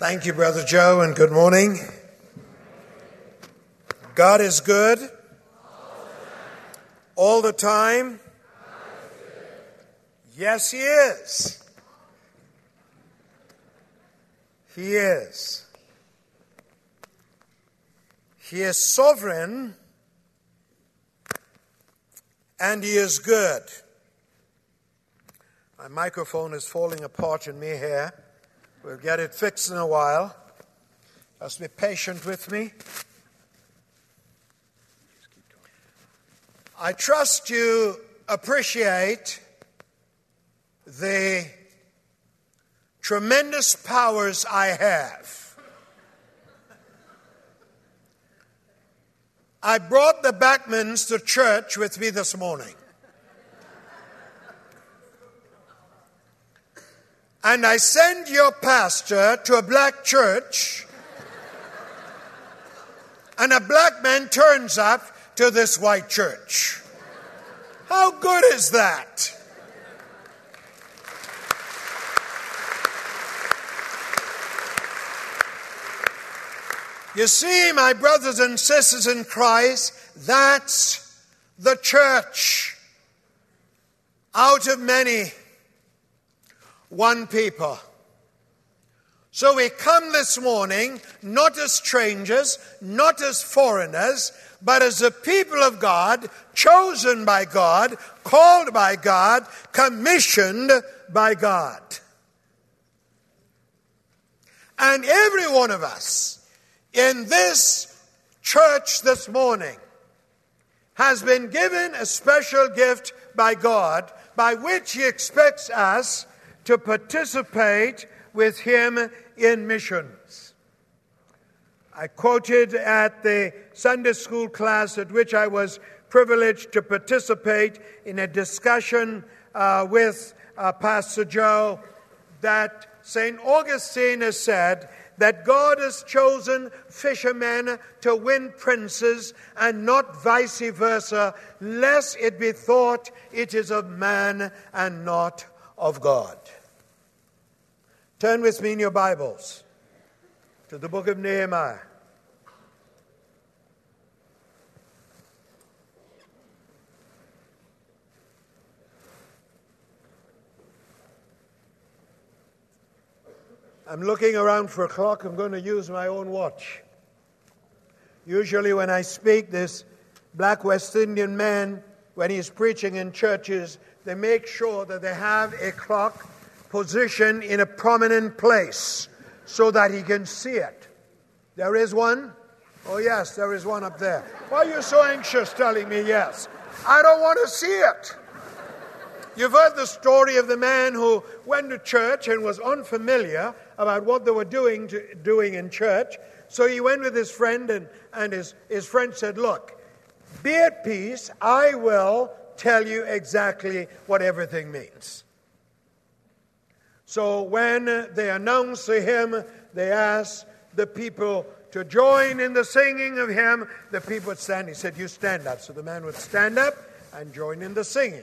Thank you, Brother Joe, and good morning. God is good all the time. Yes, He is. He is. He is sovereign and He is good. My microphone is falling apart in me here. We'll get it fixed in a while. Just be patient with me. I trust you appreciate the tremendous powers I have. I brought the Backmans to church with me this morning. And I send your pastor to a black church, and a black man turns up to this white church. How good is that? You see, my brothers and sisters in Christ, that's the church. Out of many, one people. So we come this morning not as strangers, not as foreigners, but as the people of God, chosen by God, called by God, commissioned by God. And every one of us in this church this morning has been given a special gift by God by which He expects us to participate with him in missions. I quoted at the Sunday school class at which I was privileged to participate in a discussion uh, with uh, Pastor Joe that St. Augustine has said that God has chosen fishermen to win princes and not vice versa, lest it be thought it is of man and not of God. Turn with me in your Bibles to the book of Nehemiah. I'm looking around for a clock. I'm going to use my own watch. Usually, when I speak, this black West Indian man, when he's preaching in churches, they make sure that they have a clock position in a prominent place so that he can see it. There is one? Oh, yes, there is one up there. Why are you so anxious telling me yes? I don't want to see it. You've heard the story of the man who went to church and was unfamiliar about what they were doing, to, doing in church. So he went with his friend, and, and his, his friend said, Look, be at peace. I will tell you exactly what everything means. So when they announced the hymn, they asked the people to join in the singing of hymn. The people would stand. He said, You stand up. So the man would stand up and join in the singing.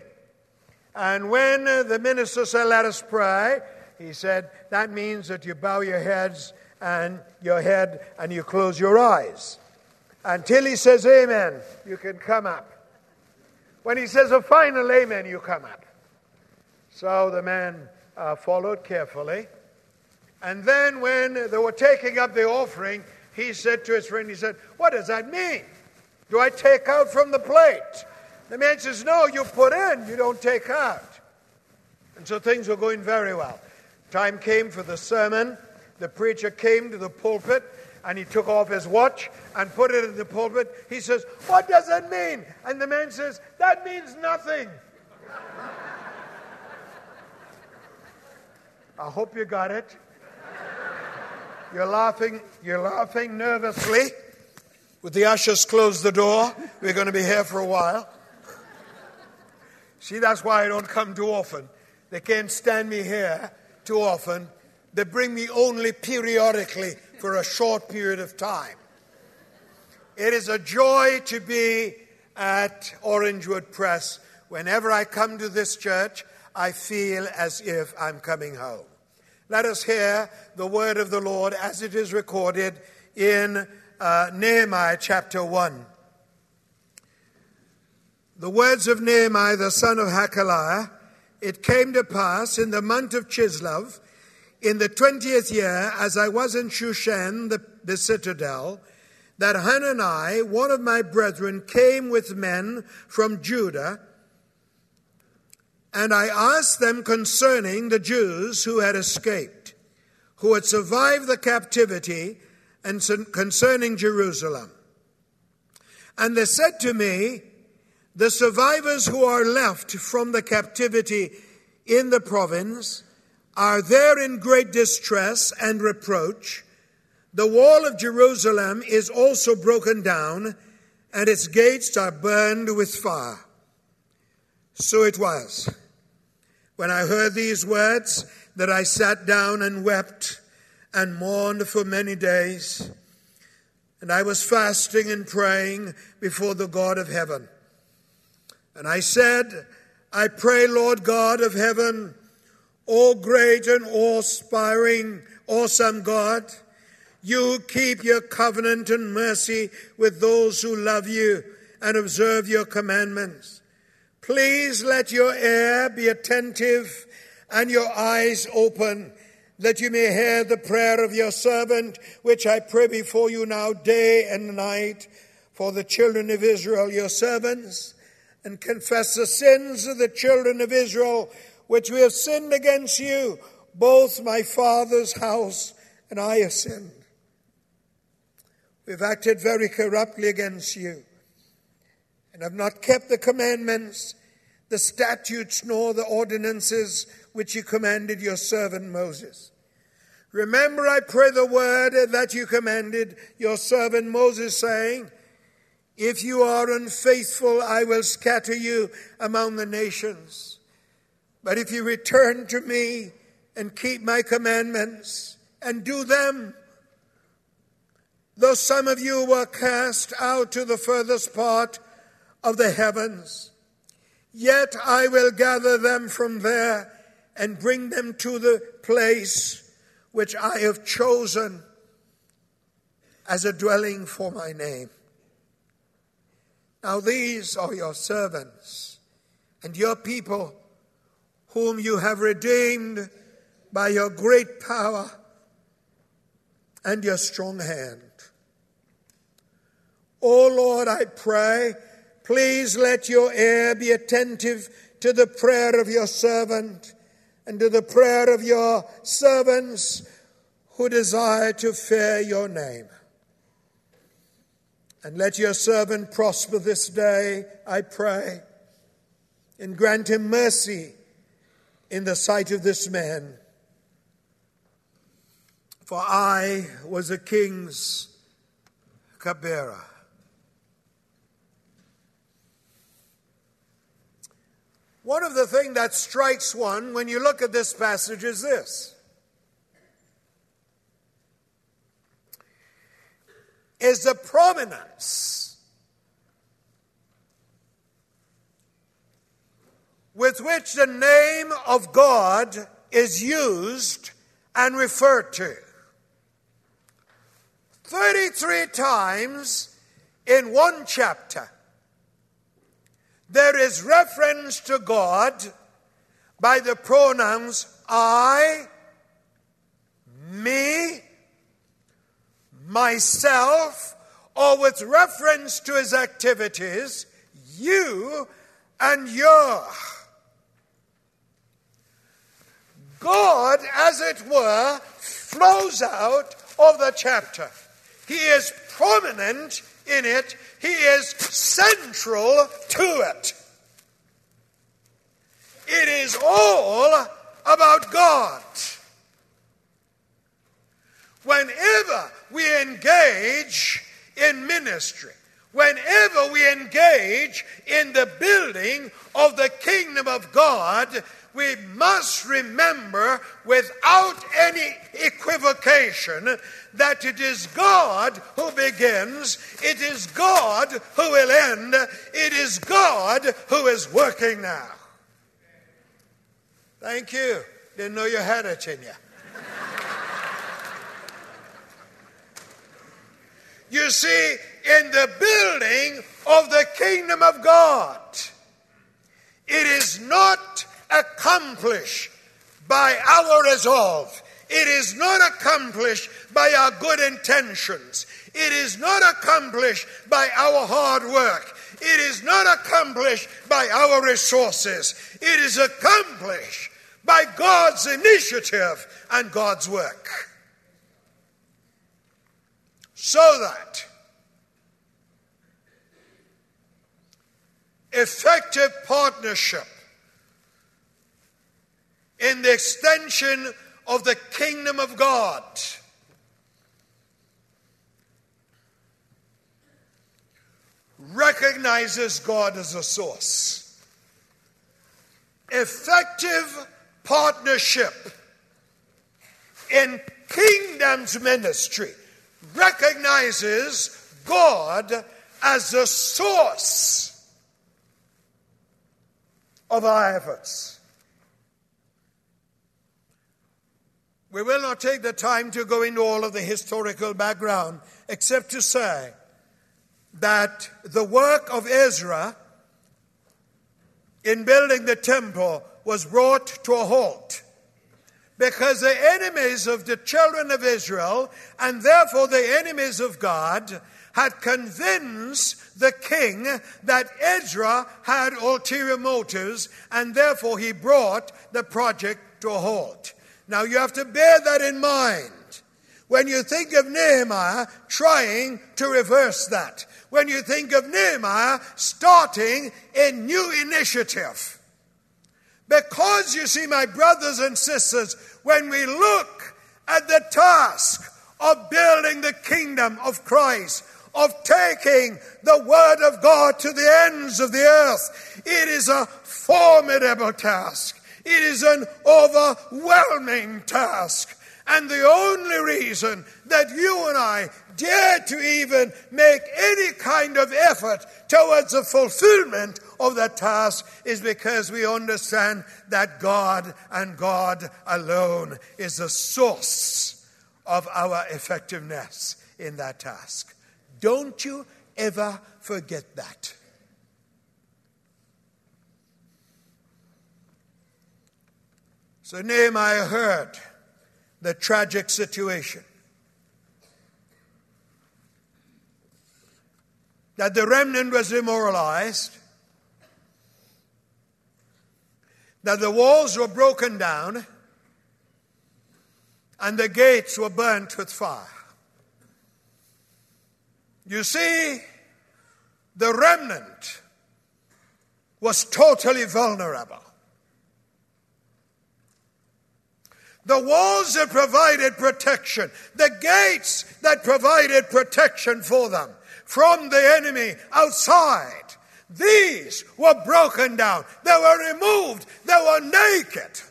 And when the minister said, Let us pray, he said, That means that you bow your heads and your head and you close your eyes. Until he says amen, you can come up. When he says a final amen, you come up. So the man uh, followed carefully. And then when they were taking up the offering, he said to his friend, he said, What does that mean? Do I take out from the plate? The man says, No, you put in, you don't take out. And so things were going very well. Time came for the sermon. The preacher came to the pulpit and he took off his watch and put it in the pulpit. He says, What does that mean? And the man says, That means nothing. I hope you got it. You're laughing, you're laughing nervously. With the ushers close the door, we're going to be here for a while. See, that's why I don't come too often. They can't stand me here too often. They bring me only periodically for a short period of time. It is a joy to be at Orangewood Pres. Whenever I come to this church, I feel as if I'm coming home. Let us hear the word of the Lord as it is recorded in uh, Nehemiah chapter 1. The words of Nehemiah the son of Hachaliah It came to pass in the month of Chislev, in the twentieth year, as I was in Shushan, the, the citadel, that Hanani, one of my brethren, came with men from Judah and I asked them concerning the Jews who had escaped, who had survived the captivity, and concerning Jerusalem. And they said to me, The survivors who are left from the captivity in the province are there in great distress and reproach. The wall of Jerusalem is also broken down, and its gates are burned with fire. So it was when I heard these words, that I sat down and wept and mourned for many days. And I was fasting and praying before the God of heaven. And I said, I pray, Lord God of heaven, O great and awe-inspiring, awesome God, you keep your covenant and mercy with those who love you and observe your commandments. Please let your ear be attentive and your eyes open, that you may hear the prayer of your servant, which I pray before you now day and night for the children of Israel, your servants, and confess the sins of the children of Israel, which we have sinned against you. Both my father's house and I have sinned. We've acted very corruptly against you and have not kept the commandments, the statutes, nor the ordinances which you commanded your servant Moses. Remember, I pray, the word that you commanded your servant Moses, saying, If you are unfaithful, I will scatter you among the nations. But if you return to me and keep my commandments and do them, though some of you were cast out to the furthest part of the heavens. Yet I will gather them from there and bring them to the place which I have chosen as a dwelling for my name. Now these are your servants and your people, whom you have redeemed by your great power and your strong hand. O Lord, I pray Please let your ear be attentive to the prayer of your servant and to the prayer of your servants who desire to fear your name. And let your servant prosper this day, I pray, and grant him mercy in the sight of this man. For I was a king's cupbearer. One of the things that strikes one when you look at this passage is this. Is the prominence with which the name of God is used and referred to. 33 times in one chapter there is reference to God by the pronouns I, me, myself, or with reference to his activities, you and your. God, as it were, flows out of the chapter. He is prominent in it, He is central to it. It is all about God. Whenever we engage in ministry, whenever we engage in the building of the kingdom of God, we must remember without any equivocation that it is God who begins, it is God who will end, it is God who is working now. Thank you. Didn't know you had it in you. you see, in the building of the kingdom of God, it is not accomplished by our resolve. It is not accomplished by our good intentions. It is not accomplished by our hard work. It is not accomplished by our resources. It is accomplished by God's initiative and God's work. So that effective partnership in the extension of the kingdom of God recognizes God as a source. Effective partnership in kingdom's ministry recognizes God as the source of our efforts. We will not take the time to go into all of the historical background, except to say that the work of Ezra in building the temple was brought to a halt because the enemies of the children of Israel and therefore the enemies of God had convinced the king that Ezra had ulterior motives and therefore he brought the project to a halt. Now you have to bear that in mind when you think of Nehemiah trying to reverse that when you think of Nehemiah starting a new initiative. Because you see, my brothers and sisters, when we look at the task of building the kingdom of Christ, of taking the word of God to the ends of the earth, it is a formidable task. It is an overwhelming task. And the only reason that you and I dare to even make any kind of effort towards the fulfillment of that task is because we understand that God and God alone is the source of our effectiveness in that task. Don't you ever forget that. So Nehemiah heard the tragic situation. That the remnant was demoralized, that the walls were broken down, and the gates were burnt with fire. You see, the remnant was totally vulnerable. The walls that provided protection, the gates that provided protection for them from the enemy outside, these were broken down. They were removed. They were naked.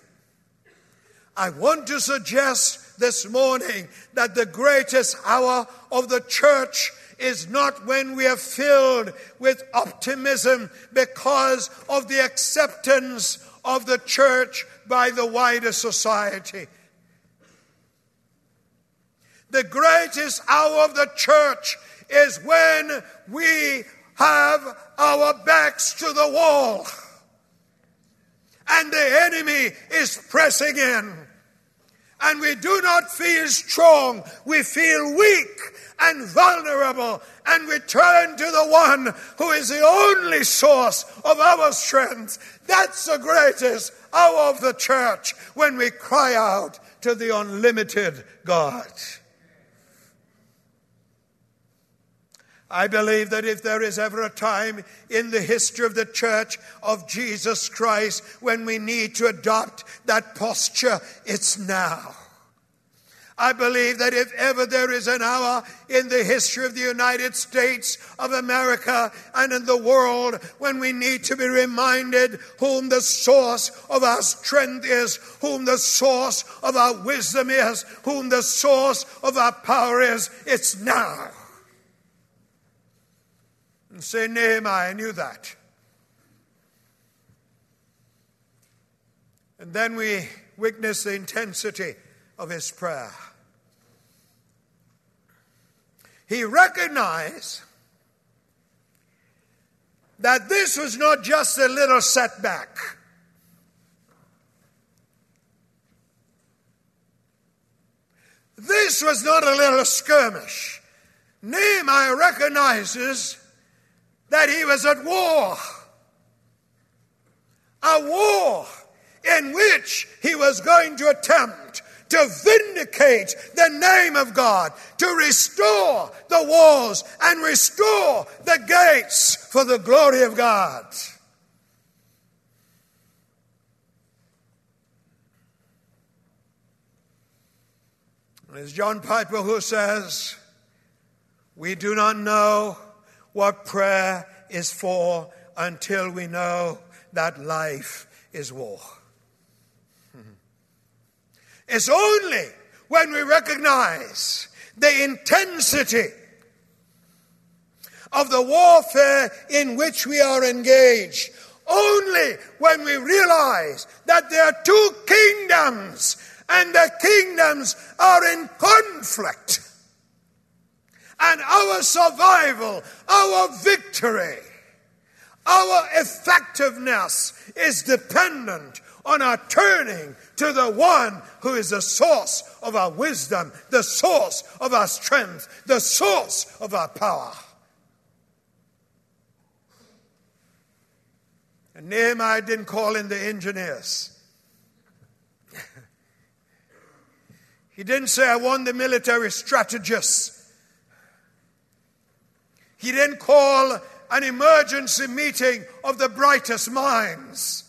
I want to suggest this morning that the greatest hour of the church is not when we are filled with optimism because of the acceptance of the church by the wider society. The greatest hour of the church is when we have our backs to the wall and the enemy is pressing in. And we do not feel strong, we feel weak and vulnerable, and we turn to the one who is the only source of our strength. That's the greatest hour of the church when we cry out to the unlimited God. I believe that if there is ever a time in the history of the church of Jesus Christ when we need to adopt that posture, it's now. I believe that if ever there is an hour in the history of the United States of America and in the world when we need to be reminded whom the source of our strength is, whom the source of our wisdom is, whom the source of our power is, it's now. And say, Nehemiah knew that. And then we witness the intensity of his prayer. he recognized that this was not just a little setback. This was not a little skirmish. Nehemiah recognizes that he was at war. A war in which he was going to attempt to vindicate the name of God, to restore the walls and restore the gates for the glory of God. It's John Piper who says, We do not know what prayer is for until we know that life is war. It's only when we recognize the intensity of the warfare in which we are engaged, only when we realize that there are two kingdoms and the kingdoms are in conflict. And our survival, our victory, our effectiveness is dependent on our turning to the one who is the source of our wisdom, the source of our strength, the source of our power. And Nehemiah didn't call in the engineers. he didn't say, I want the military strategists. He didn't call an emergency meeting of the brightest minds.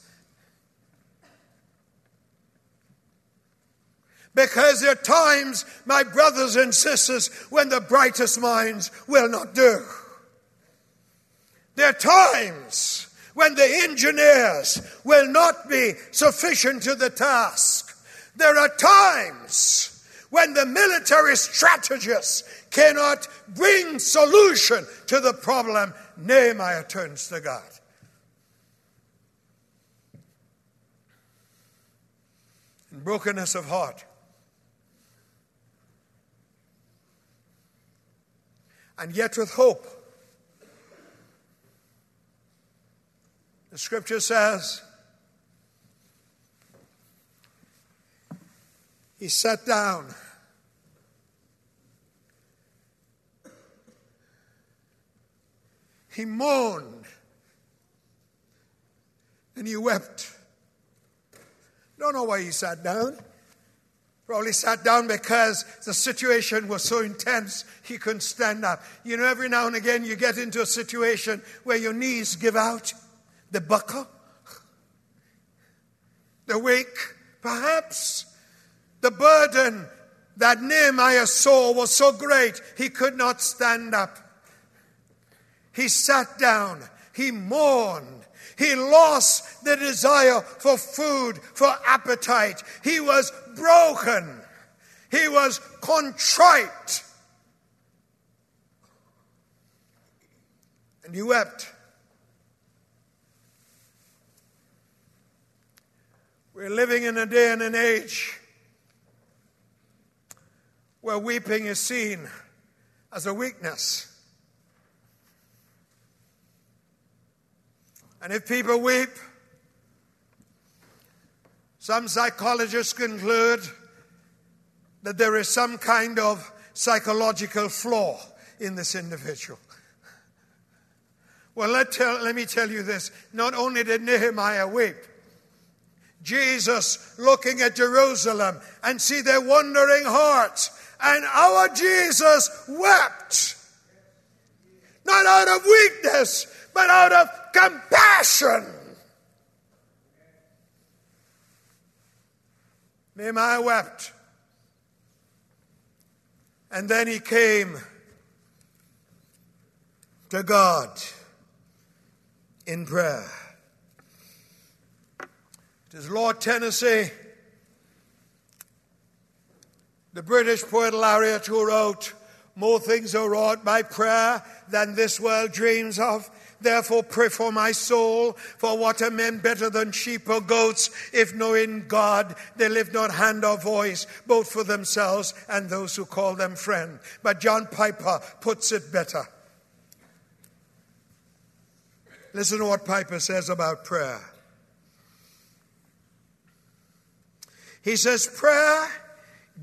Because there are times, my brothers and sisters, when the brightest minds will not do. There are times when the engineers will not be sufficient to the task. There are times when the military strategists cannot bring solution to the problem. Nehemiah turns to God. In brokenness of heart, and yet with hope. The scripture says, He sat down. He moaned and he wept. Don't know why he sat down. Probably sat down because the situation was so intense he couldn't stand up. You know, every now and again you get into a situation where your knees give out, the buckle, the wake, perhaps. The burden that Nehemiah saw was so great he could not stand up. He sat down, he mourned, he lost the desire for food, for appetite. He was broken. He was contrite. And he wept. We're living in a day and an age where weeping is seen as a weakness. And if people weep, some psychologists conclude that there is some kind of psychological flaw in this individual. Well, let, tell, let me tell you this. Not only did Nehemiah weep, Jesus looking at Jerusalem and see their wandering hearts, and our Jesus wept. Not out of weakness, but out of compassion. Nehemiah wept. And then he came to God in prayer. It is Lord Tennyson, the British poet laureate who wrote, More things are wrought by prayer than this world dreams of. Therefore, pray for my soul. For what are men better than sheep or goats, if knowing God they live not hand or voice, both for themselves and those who call them friend? But John Piper puts it better. Listen to what Piper says about prayer. He says, Prayer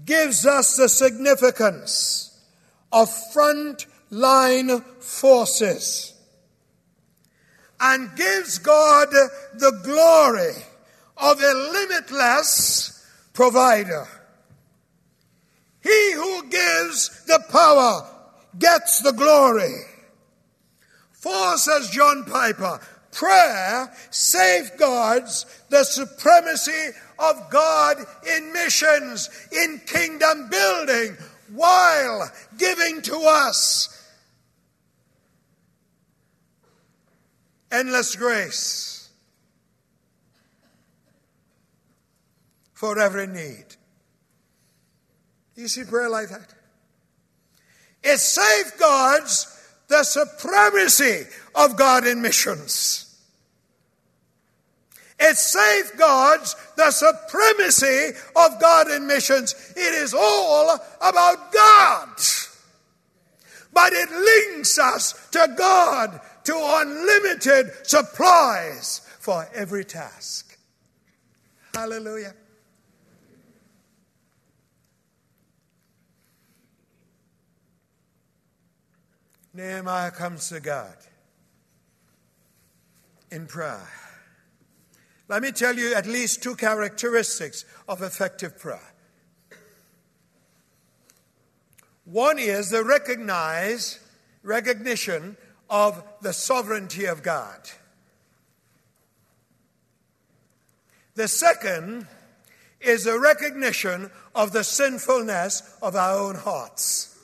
gives us the significance of front line forces and gives God the glory of a limitless provider. He who gives the power gets the glory. For, says John Piper, prayer safeguards the supremacy of God in missions, in kingdom building, while giving to us endless grace for every need. You see prayer like that? It safeguards the supremacy of God in missions. It safeguards the supremacy of God in missions. It is all about God. But it links us to God to unlimited supplies for every task. Hallelujah. Nehemiah comes to God in prayer. Let me tell you at least two characteristics of effective prayer. One is the recognize, recognition of the sovereignty of God. The second is a recognition of the sinfulness of our own hearts.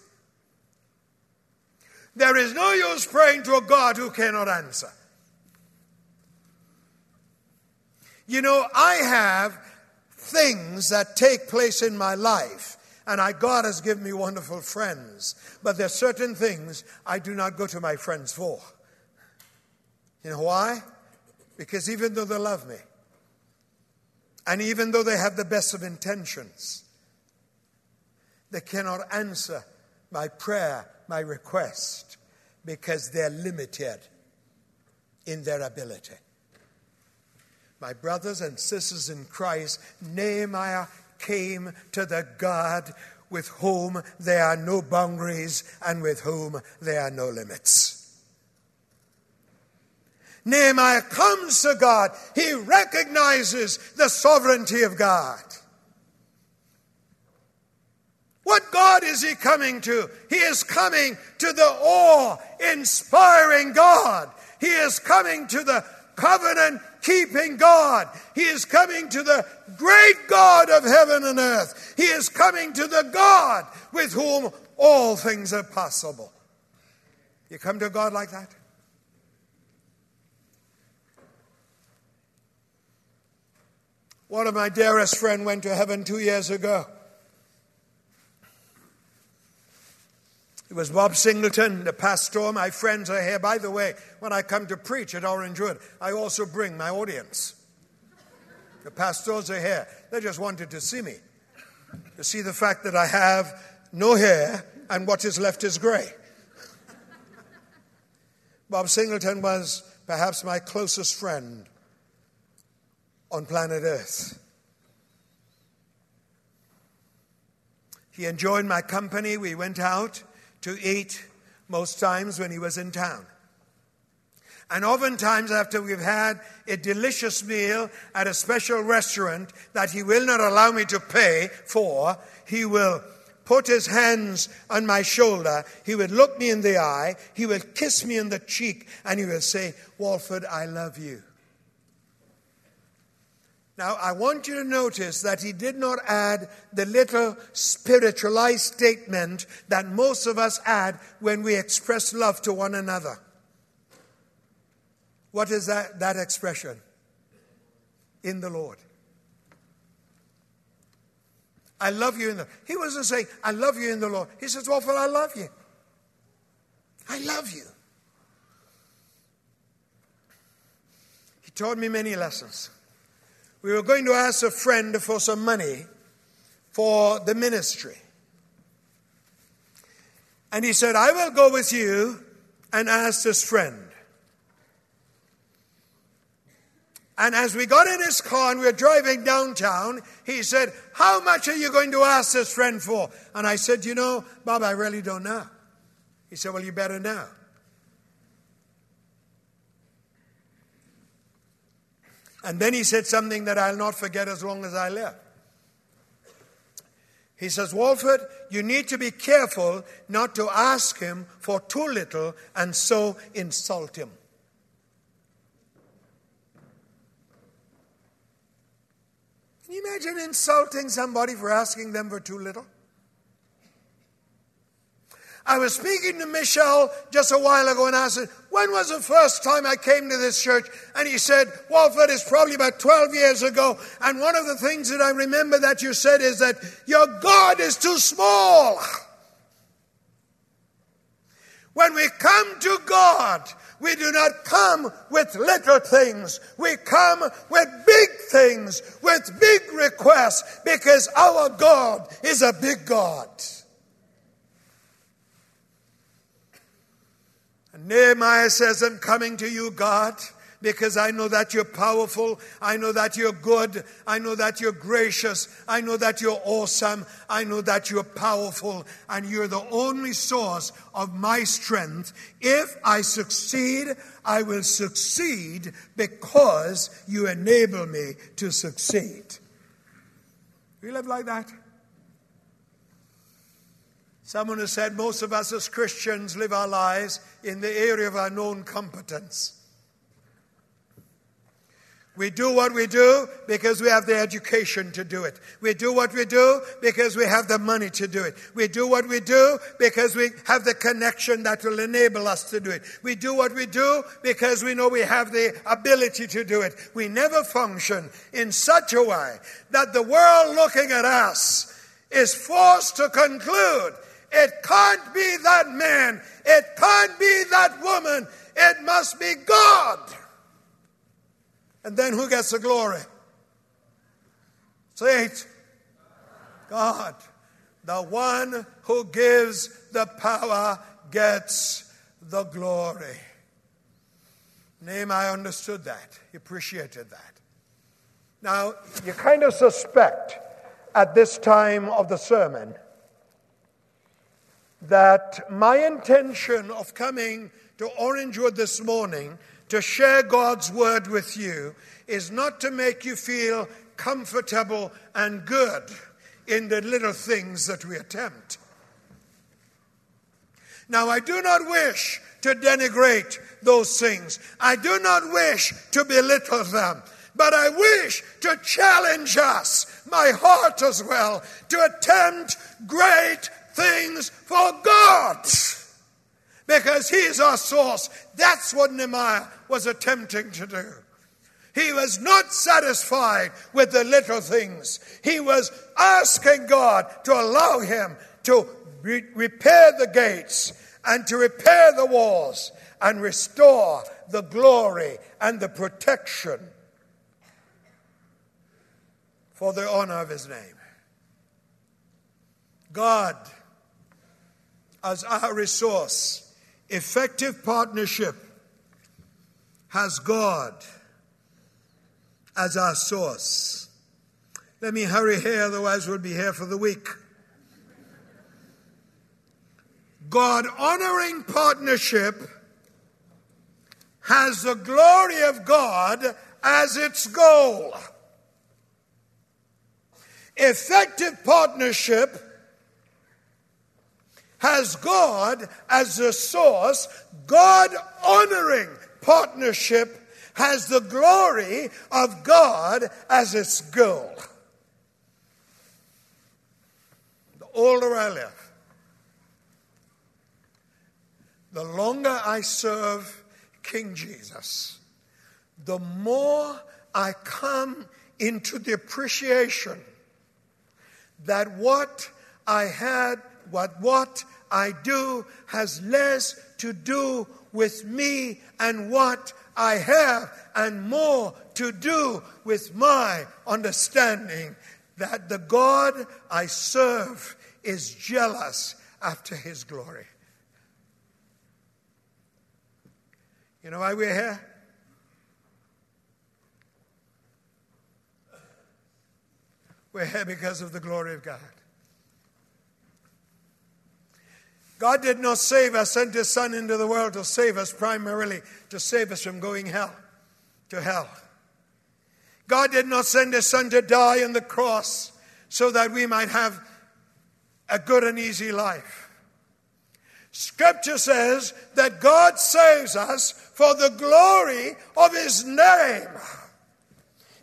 There is no use praying to a God who cannot answer. You know, I have things that take place in my life, and I, God has given me wonderful friends, but there are certain things I do not go to my friends for. You know why? Because even though they love me, and even though they have the best of intentions, they cannot answer my prayer, my request, because they're limited in their ability my brothers and sisters in Christ, Nehemiah came to the God with whom there are no boundaries and with whom there are no limits. Nehemiah comes to God. He recognizes the sovereignty of God. What God is he coming to? He is coming to the awe inspiring God. He is coming to the covenant keeping God. He is coming to the great God of heaven and earth. He is coming to the God with whom all things are possible. You come to God like that? One of my dearest friends went to heaven two years ago. It was Bob Singleton, the pastor. My friends are here. By the way, when I come to preach at Orangewood, I also bring my audience. The pastors are here. They just wanted to see me, to see the fact that I have no hair and what is left is gray. Bob Singleton was perhaps my closest friend on planet Earth. He enjoyed my company. We went out to eat most times when he was in town. And oftentimes, after we've had a delicious meal at a special restaurant that he will not allow me to pay for, he will put his hands on my shoulder. He will look me in the eye. He will kiss me in the cheek. And he will say, Walford, I love you. Now, I want you to notice that he did not add the little spiritualized statement that most of us add when we express love to one another. What is that, that expression? In the Lord. I love you in the He wasn't saying, I love you in the Lord. He says, Well, I love you. I love you. He taught me many lessons. We were going to ask a friend for some money for the ministry. And he said, I will go with you and ask this friend. And as we got in his car and we were driving downtown, he said, How much are you going to ask this friend for? And I said, You know, Bob, I really don't know. He said, Well, you better know. And then he said something that I'll not forget as long as I live. He says, Walford, you need to be careful not to ask him for too little and so insult him. Can you imagine insulting somebody for asking them for too little? I was speaking to Michelle just a while ago and I said, When was the first time I came to this church? And he said, Walford, it's probably about 12 years ago. And one of the things that I remember that you said is that your God is too small. When we come to God, we do not come with little things. We come with big things, with big requests, because our God is a big God. And Nehemiah says, I'm coming to you, God, because I know that you're powerful. I know that you're good. I know that you're gracious. I know that you're awesome. I know that you're powerful. And you're the only source of my strength. If I succeed, I will succeed because you enable me to succeed. We live like that. Someone has said most of us as Christians live our lives in the area of our known competence. We do what we do because we have the education to do it. We do what we do because we have the money to do it. We do what we do because we have the connection that will enable us to do it. We do what we do because we know we have the ability to do it. We never function in such a way that the world looking at us is forced to conclude it can't be that man. It can't be that woman. It must be God. And then who gets the glory? Say it. God. The one who gives the power gets the glory. Nehemiah understood that. He appreciated that. Now, you kind of suspect at this time of the sermon that my intention of coming to Orangewood this morning to share God's word with you is not to make you feel comfortable and good in the little things that we attempt. Now, I do not wish to denigrate those things. I do not wish to belittle them. But I wish to challenge us, my heart as well, to attempt great things for God because He is our source. That's what Nehemiah was attempting to do. He was not satisfied with the little things. He was asking God to allow him to re- repair the gates and to repair the walls and restore the glory and the protection for the honor of his name. God as our resource. Effective partnership has God as our source. Let me hurry here, otherwise, we'll be here for the week. God honoring partnership has the glory of God as its goal. Effective partnership has God as the source, God honoring partnership has the glory of God as its goal. The older I live, the longer I serve King Jesus, the more I come into the appreciation that what I had what, what I do has less to do with me and what I have, and more to do with my understanding that the God I serve is jealous after his glory. You know why we're here? We're here because of the glory of God. God did not save us, sent His Son into the world to save us, primarily to save us from going hell to hell. God did not send His Son to die on the cross so that we might have a good and easy life. Scripture says that God saves us for the glory of His name.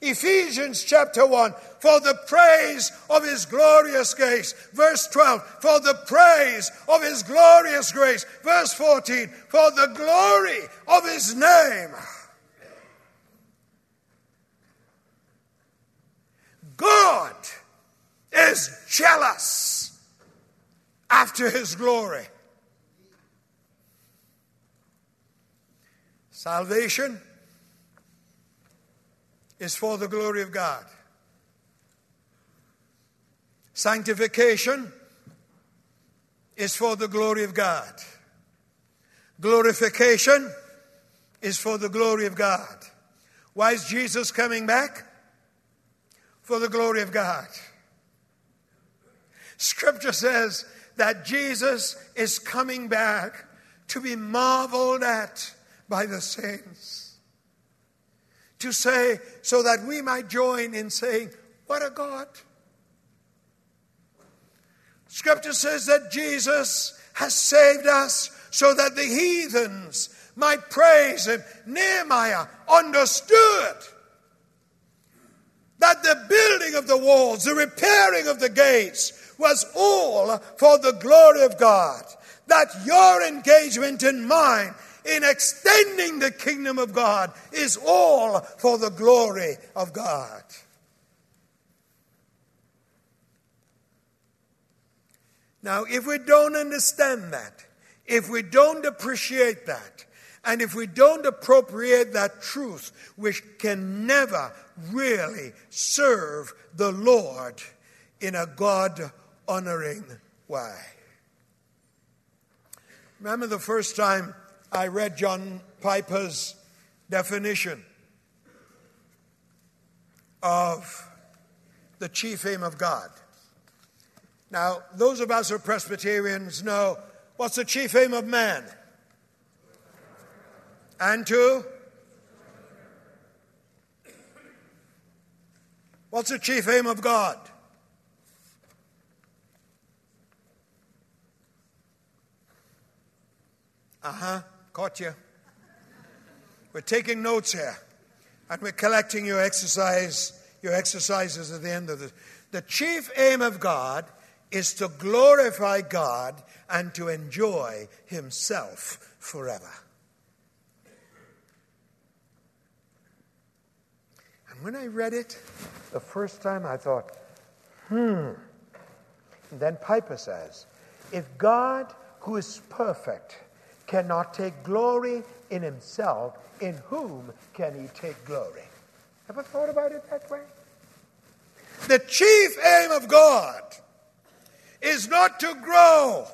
Ephesians chapter 1, for the praise of his glorious grace. Verse 12, for the praise of his glorious grace. Verse 14, for the glory of his name. God is jealous after his glory. Salvation is for the glory of God. Sanctification is for the glory of God. Glorification is for the glory of God. Why is Jesus coming back? For the glory of God. Scripture says that Jesus is coming back to be marveled at by the saints to say, so that we might join in saying, What a God! Scripture says that Jesus has saved us so that the heathens might praise him. Nehemiah understood that the building of the walls, the repairing of the gates was all for the glory of God. That your engagement and mine in extending the kingdom of God is all for the glory of God. Now, if we don't understand that, if we don't appreciate that, and if we don't appropriate that truth, which can never really serve the Lord in a God honoring way. Remember the first time I read John Piper's definition of the chief aim of God. Now, those of us who are Presbyterians know what's the chief aim of man? And to? What's the chief aim of God? Uh huh. Caught you. We're taking notes here, and we're collecting your exercise, your exercises at the end of this. The chief aim of God is to glorify God and to enjoy Himself forever. And when I read it the first time, I thought, hmm. And then Piper says, if God, who is perfect, cannot take glory in himself, in whom can he take glory? Ever thought about it that way? The chief aim of God is not to grow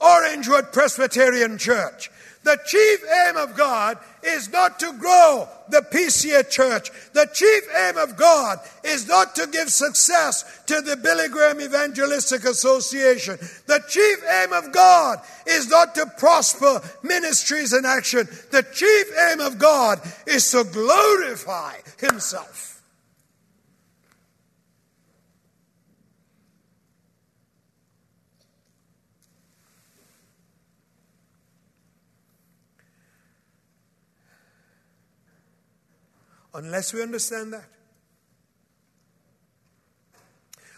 Orangewood Presbyterian Church. The chief aim of God is not to grow the PCA church. The chief aim of God is not to give success to the Billy Graham Evangelistic Association. The chief aim of God is not to prosper ministries in action. The chief aim of God is to glorify Himself. Unless we understand that.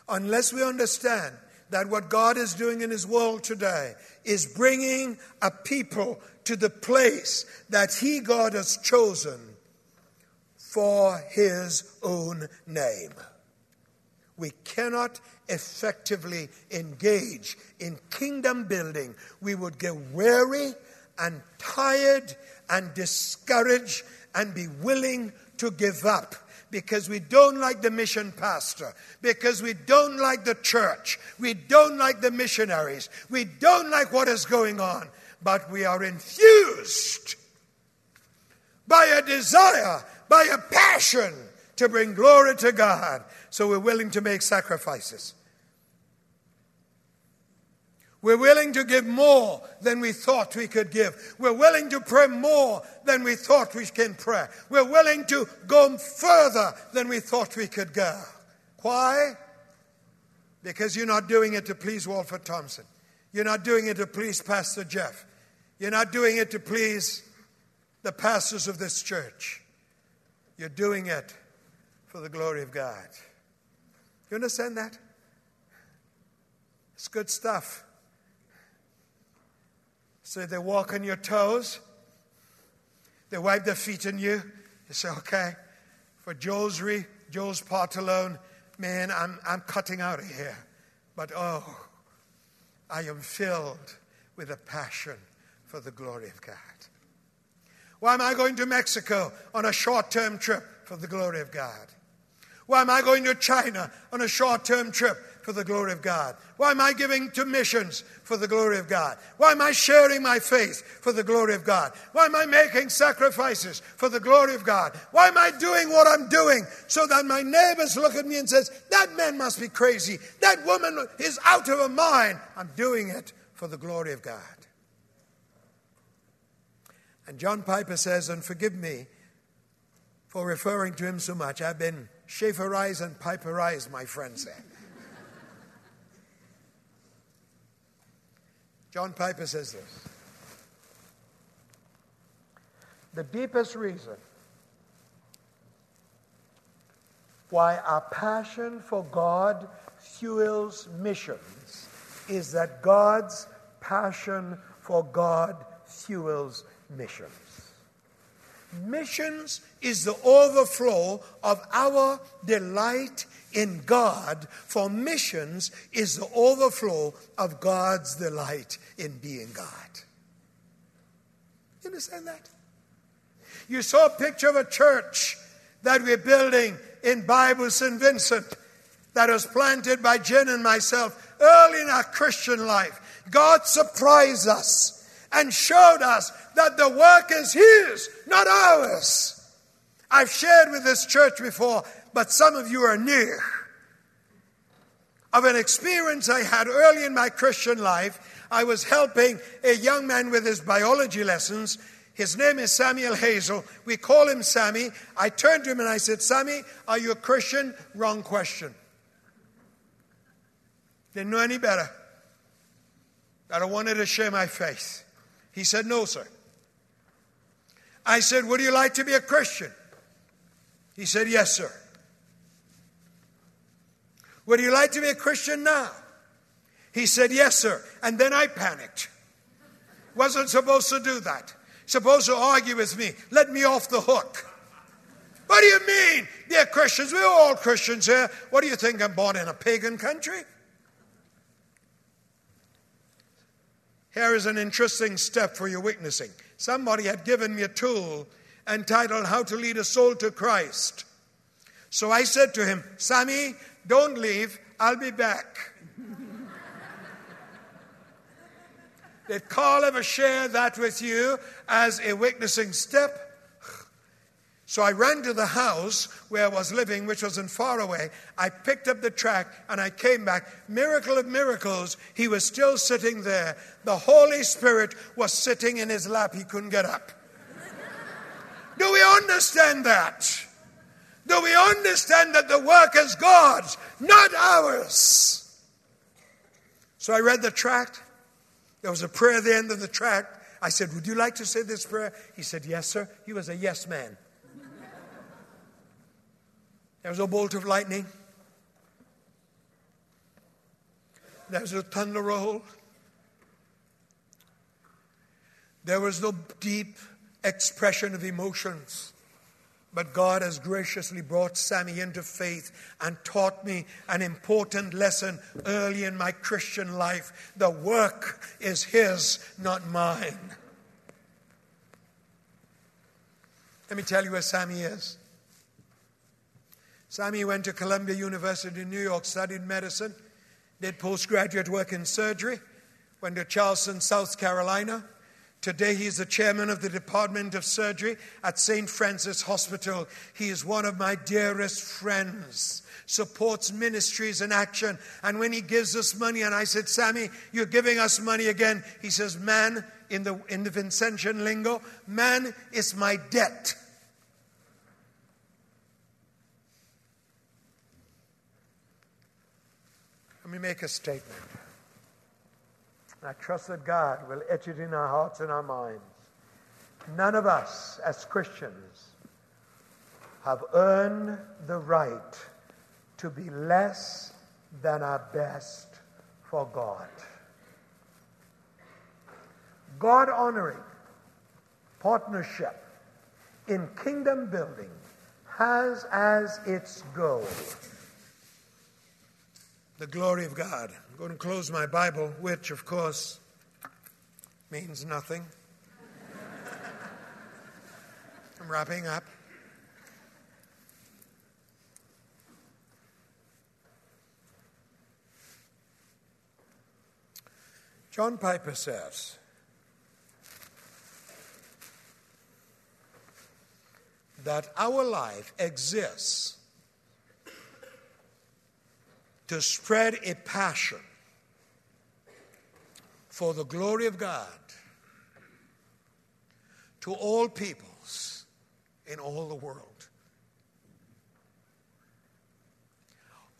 Unless we understand that what God is doing in His world today is bringing a people to the place that He, God, has chosen for His own name. we cannot effectively engage in kingdom building. We would get weary and tired and discouraged and be willing to give up because we don't like the mission pastor, because we don't like the church, we don't like the missionaries, we don't like what is going on, but we are infused by a desire, by a passion to bring glory to God. So we're willing to make sacrifices. We're willing to give more than we thought we could give. We're willing to pray more than we thought we can pray. We're willing to go further than we thought we could go. Why? Because you're not doing it to please Walford Thompson. You're not doing it to please Pastor Jeff. You're not doing it to please the pastors of this church. You're doing it for the glory of God. You understand that? It's good stuff. So they walk on your toes. They wipe their feet on you. You say, okay, for Joe's, re, Joe's part alone, man, I'm, I'm cutting out of here. But oh, I am filled with a passion for the glory of God. Why am I going to Mexico on a short term trip for the glory of God? Why am I going to China on a short term trip for the glory of God? Why am I giving to missions for the glory of God? Why am I sharing my faith for the glory of God? Why am I making sacrifices for the glory of God? Why am I doing what I'm doing so that my neighbors look at me and says, "That man must be crazy. That woman is out of her mind." I'm doing it for the glory of God. And John Piper says, and forgive me for referring to him so much. I've been Schaefferized and Piperized, my friend said. John Piper says this The deepest reason why our passion for God fuels missions is that God's passion for God fuels missions. Missions is the overflow of our delight in God, for missions is the overflow of God's delight in being God. You understand that? You saw a picture of a church that we're building in Bible St. Vincent that was planted by Jen and myself early in our Christian life. God surprised us and showed us that the work is His, not ours. I've shared with this church before, but some of you are new. Of an experience I had early in my Christian life, I was helping a young man with his biology lessons. His name is Samuel Hazel. We call him Sammy. I turned to him and I said, Sammy, are you a Christian? Wrong question. Didn't know any better. But I wanted to share my faith. He said, No, sir. I said, Would you like to be a Christian? He said, Yes, sir. Would you like to be a Christian now? He said, Yes, sir. And then I panicked. Wasn't supposed to do that. Supposed to argue with me. Let me off the hook. What do you mean? They're Christians. We're all Christians here. What do you think? I'm born in a pagan country? Here is an interesting step for your witnessing. Somebody had given me a tool entitled How to Lead a Soul to Christ. So I said to him, Sammy, don't leave, I'll be back. Did Carl ever share that with you as a witnessing step? So I ran to the house where I was living, which wasn't far away. I picked up the track and I came back. Miracle of miracles, he was still sitting there. The Holy Spirit was sitting in his lap. He couldn't get up. Do we understand that? Do we understand that the work is God's, not ours? So I read the tract. There was a prayer at the end of the tract. I said, Would you like to say this prayer? He said, Yes, sir. He was a yes man. There was a bolt of lightning. There was a thunder roll. There was no deep expression of emotions. But God has graciously brought Sammy into faith and taught me an important lesson early in my Christian life. The work is His, not mine. Let me tell you where Sammy is. Sammy went to Columbia University in New York, studied medicine, did postgraduate work in surgery, went to Charleston, South Carolina, Today, he is the chairman of the Department of Surgery at St. Francis Hospital. He is one of my dearest friends, supports ministries in action. And when he gives us money, and I said, Sammy, you're giving us money again, he says, Man, in the, in the Vincentian lingo, man is my debt. Let me make a statement. I trust that God will etch it in our hearts and our minds. None of us as Christians have earned the right to be less than our best for God. God honoring partnership in kingdom building has as its goal the glory of God. I'm going to close my Bible, which, of course, means nothing. I'm wrapping up. John Piper says, that our life exists to spread a passion for the glory of God to all peoples in all the world.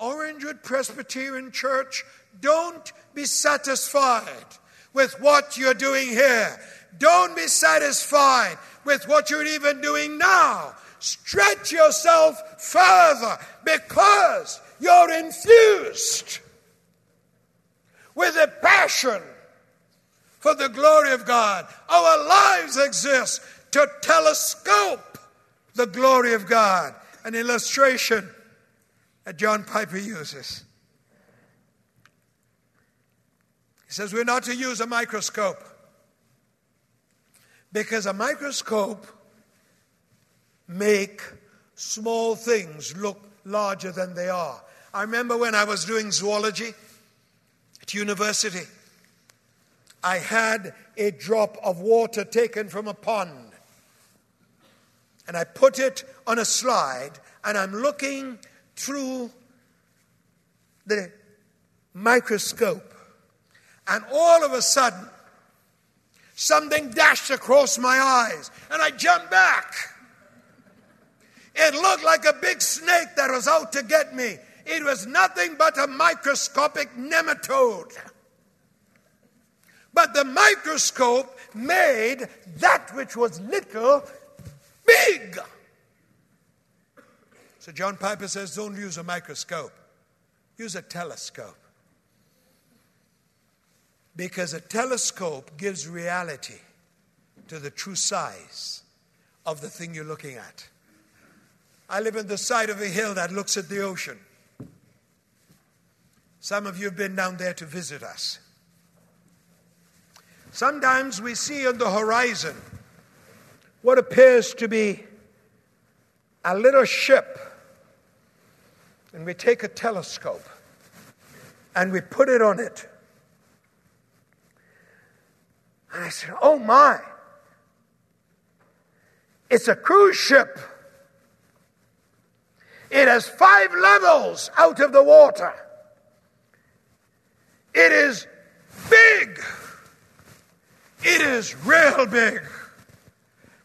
Orangewood Presbyterian Church, don't be satisfied with what you're doing here. Don't be satisfied with what you're even doing now. Stretch yourself further because you're infused with a passion for the glory of God. Our lives exist to telescope the glory of God. An illustration that John Piper uses. He says we're not to use a microscope because a microscope make small things look larger than they are. I remember when I was doing zoology at university, I had a drop of water taken from a pond. And I put it on a slide, and I'm looking through the microscope. And all of a sudden, something dashed across my eyes, and I jumped back. It looked like a big snake that was out to get me. It was nothing but a microscopic nematode. But the microscope made that which was little big. So John Piper says don't use a microscope, use a telescope. Because a telescope gives reality to the true size of the thing you're looking at. I live on the side of a hill that looks at the ocean. Some of you have been down there to visit us. Sometimes we see on the horizon what appears to be a little ship, and we take a telescope and we put it on it. And I said, Oh my, it's a cruise ship. It has five levels out of the water. It is big. It is real big.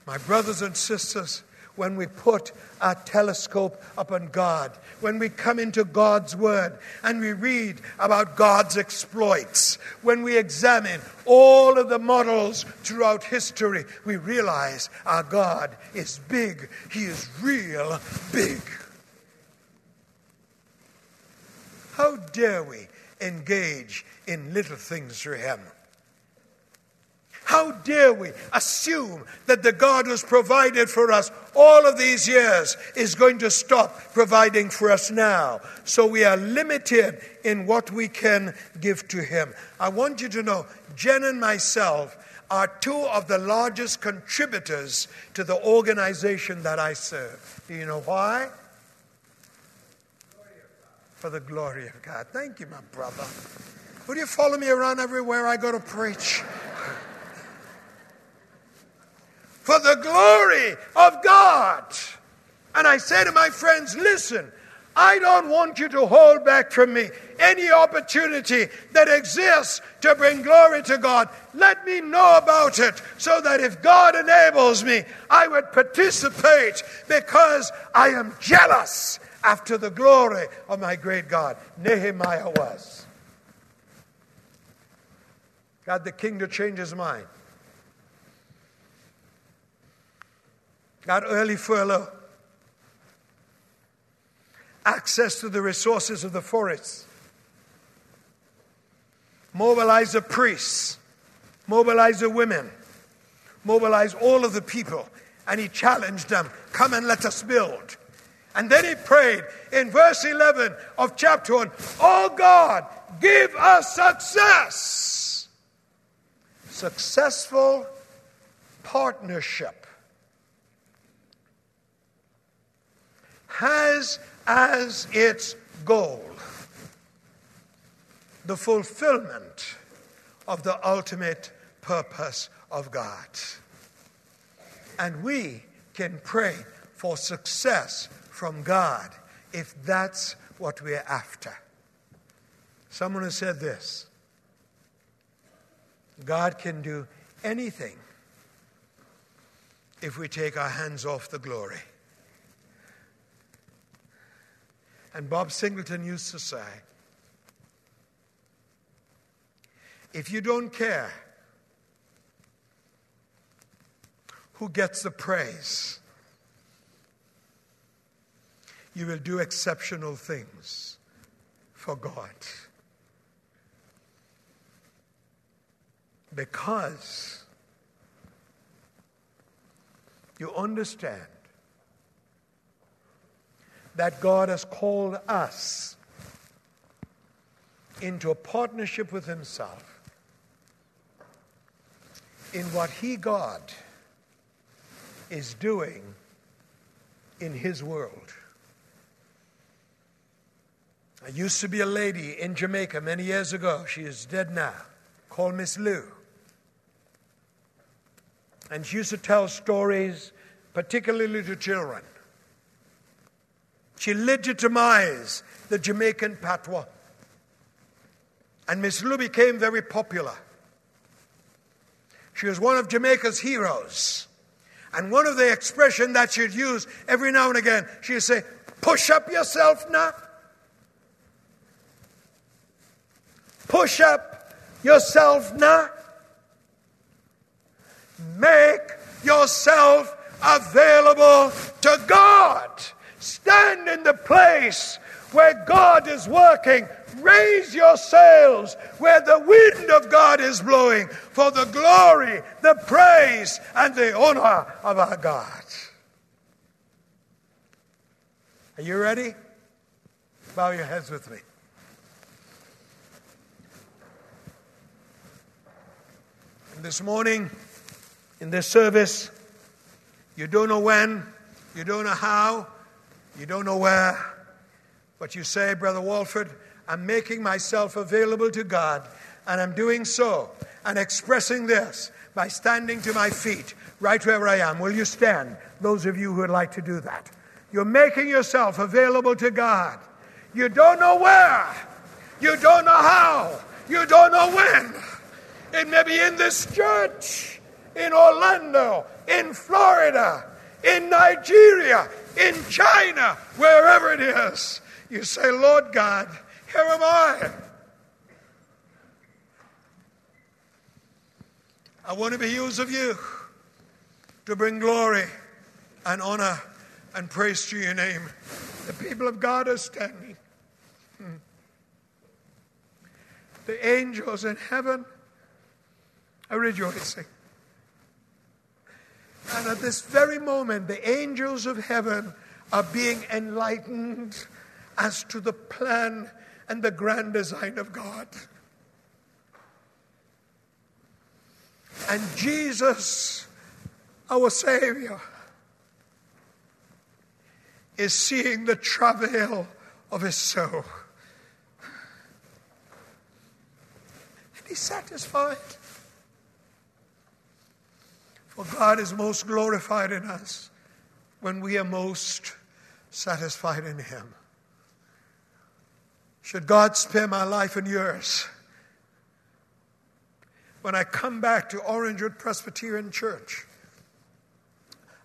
My brothers and sisters, when we put our telescope upon God, when we come into God's Word and we read about God's exploits, when we examine all of the models throughout history, we realize our God is big. He is real big. How dare we engage in little things for Him? How dare we assume that the God who's provided for us all of these years is going to stop providing for us now? So we are limited in what we can give to Him. I want you to know, Jen and myself are two of the largest contributors to the organization that I serve. Do you know why? For the glory of God. Thank you, my brother. Would you follow me around everywhere I go to preach? For the glory of God. And I say to my friends, listen, I don't want you to hold back from me any opportunity that exists to bring glory to God. Let me know about it so that if God enables me, I would participate because I am jealous after the glory of my great God. Nehemiah was. Got the king to change his mind. Got early furlough. Access to the resources of the forests. Mobilize the priests. Mobilize the women. Mobilize all of the people. And he challenged them come and let us build. And then he prayed in verse 11 of chapter 1 Oh God, give us success successful partnership has as its goal the fulfillment of the ultimate purpose of God. And we can pray for success from God if that's what we're after. Someone has said this God can do anything if we take our hands off the glory. And Bob Singleton used to say, if you don't care who gets the praise, you will do exceptional things for God. because you understand that God has called us into a partnership with Himself in what He, God, is doing in His world. I used to be a lady in Jamaica many years ago. She is dead now, called Miss Lou. And she used to tell stories, particularly to children. She legitimized the Jamaican patois. And Miss Lou became very popular. She was one of Jamaica's heroes. And one of the expressions that she'd use every now and again, she'd say, Push up yourself now. Push up yourself now. Make yourself available to God. Stand in the place where God is working. Raise your sails where the wind of God is blowing for the glory, the praise, and the honor of our God. Are you ready? Bow your heads with me. This morning, in this service. You don't know when, you don't know how, you don't know where, but you say, Brother Walford, I'm making myself available to God, and I'm doing so and expressing this by standing to my feet right where I am. Will you stand? Those of you who would like to do that. You're making yourself available to God. You don't know where, you don't know how, you don't know when. It may be in this church in Orlando, in Florida, in Nigeria, in China, wherever it is. You say, Lord God, here am I. I want to be used of you to bring glory and honor and praise to your name. The people of God are standing. Hmm. The angels in heaven are rejoicing. And at this very moment, the angels of heaven are being enlightened as to the plan and the grand design of God. And Jesus, our Savior, is seeing the travail of his soul. And he's satisfied. For God is most glorified in us when we are most satisfied in him. Should God spare my life and yours? When I come back to Orangewood Presbyterian Church,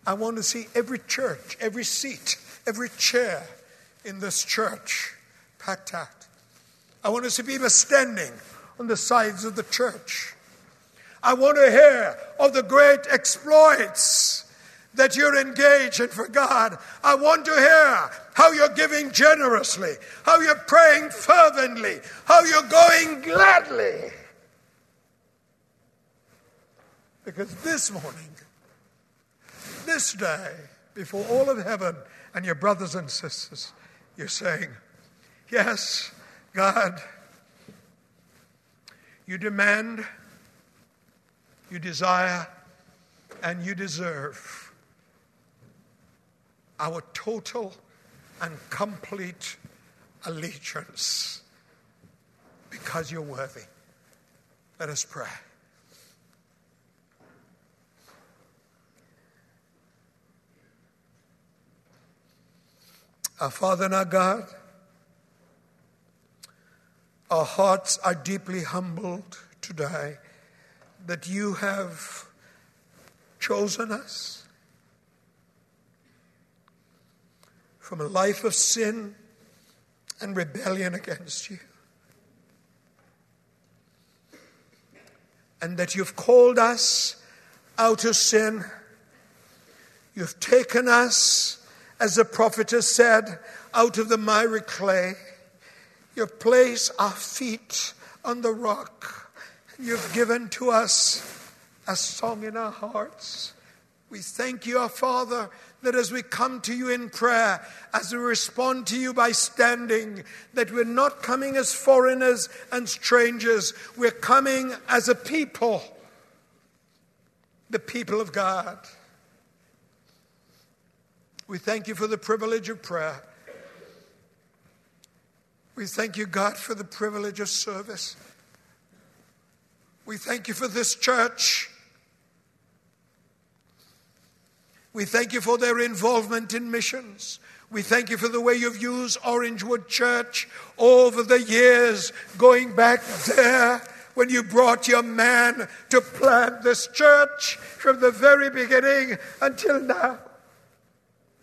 I want to see every church, every seat, every chair in this church packed out. I want to see people standing on the sides of the church. I want to hear of the great exploits that you're engaged in for God. I want to hear how you're giving generously, how you're praying fervently, how you're going gladly. Because this morning, this day, before all of heaven and your brothers and sisters, you're saying, Yes, God, you demand, you desire, and you deserve our total and complete allegiance because you're worthy. Let us pray. Our Father and our God, our hearts are deeply humbled today that you have chosen us from a life of sin and rebellion against you. And that you've called us out of sin. You've taken us, as the prophet has said, out of the miry clay. You've placed our feet on the rock. You've given to us a song in our hearts. We thank you, our Father, that as we come to you in prayer, as we respond to you by standing, that we're not coming as foreigners and strangers, we're coming as a people, the people of God. We thank you for the privilege of prayer. We thank you, God, for the privilege of service. We thank you for this church. We thank you for their involvement in missions. We thank you for the way you've used Orangewood Church over the years, going back there when you brought your man to plant this church from the very beginning until now.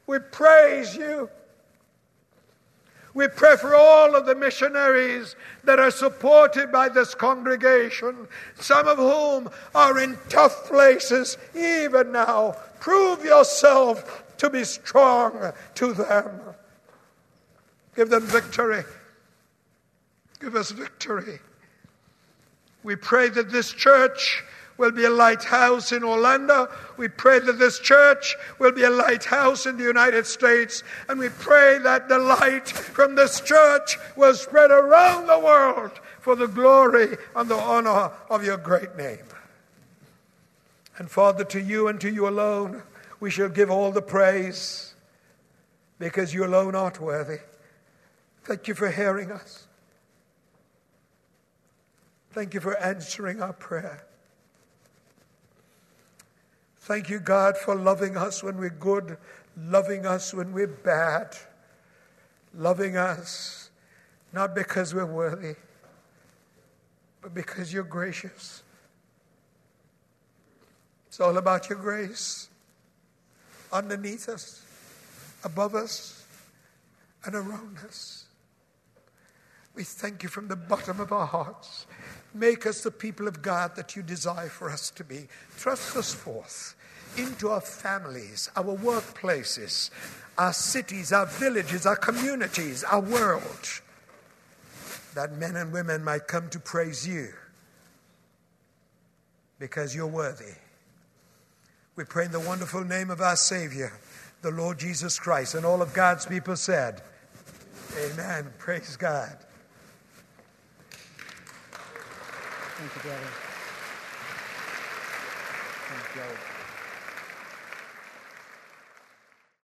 We praise you. We pray for all of the missionaries that are supported by this congregation, some of whom are in tough places even now. Prove yourself to be strong to them. Give them victory. Give us victory. We pray that this church will be a lighthouse in Orlando. We pray that this church will be a lighthouse in the United States. And we pray that the light from this church will spread around the world for the glory and the honor of your great name. And Father, to you and to you alone, we shall give all the praise because you alone art worthy. Thank you for hearing us. Thank you for answering our prayer. Thank you, God, for loving us when we're good, loving us when we're bad, loving us not because we're worthy, but because you're gracious. It's all about your grace underneath us, above us, and around us. We thank you from the bottom of our hearts. Make us the people of God that you desire for us to be. Trust us forth into our families, our workplaces, our cities, our villages, our communities, our world, that men and women might come to praise you because you're worthy. We pray in the wonderful name of our Savior, the Lord Jesus Christ. And all of God's people said, Amen. Praise God. Thank you, Daddy. Thank you.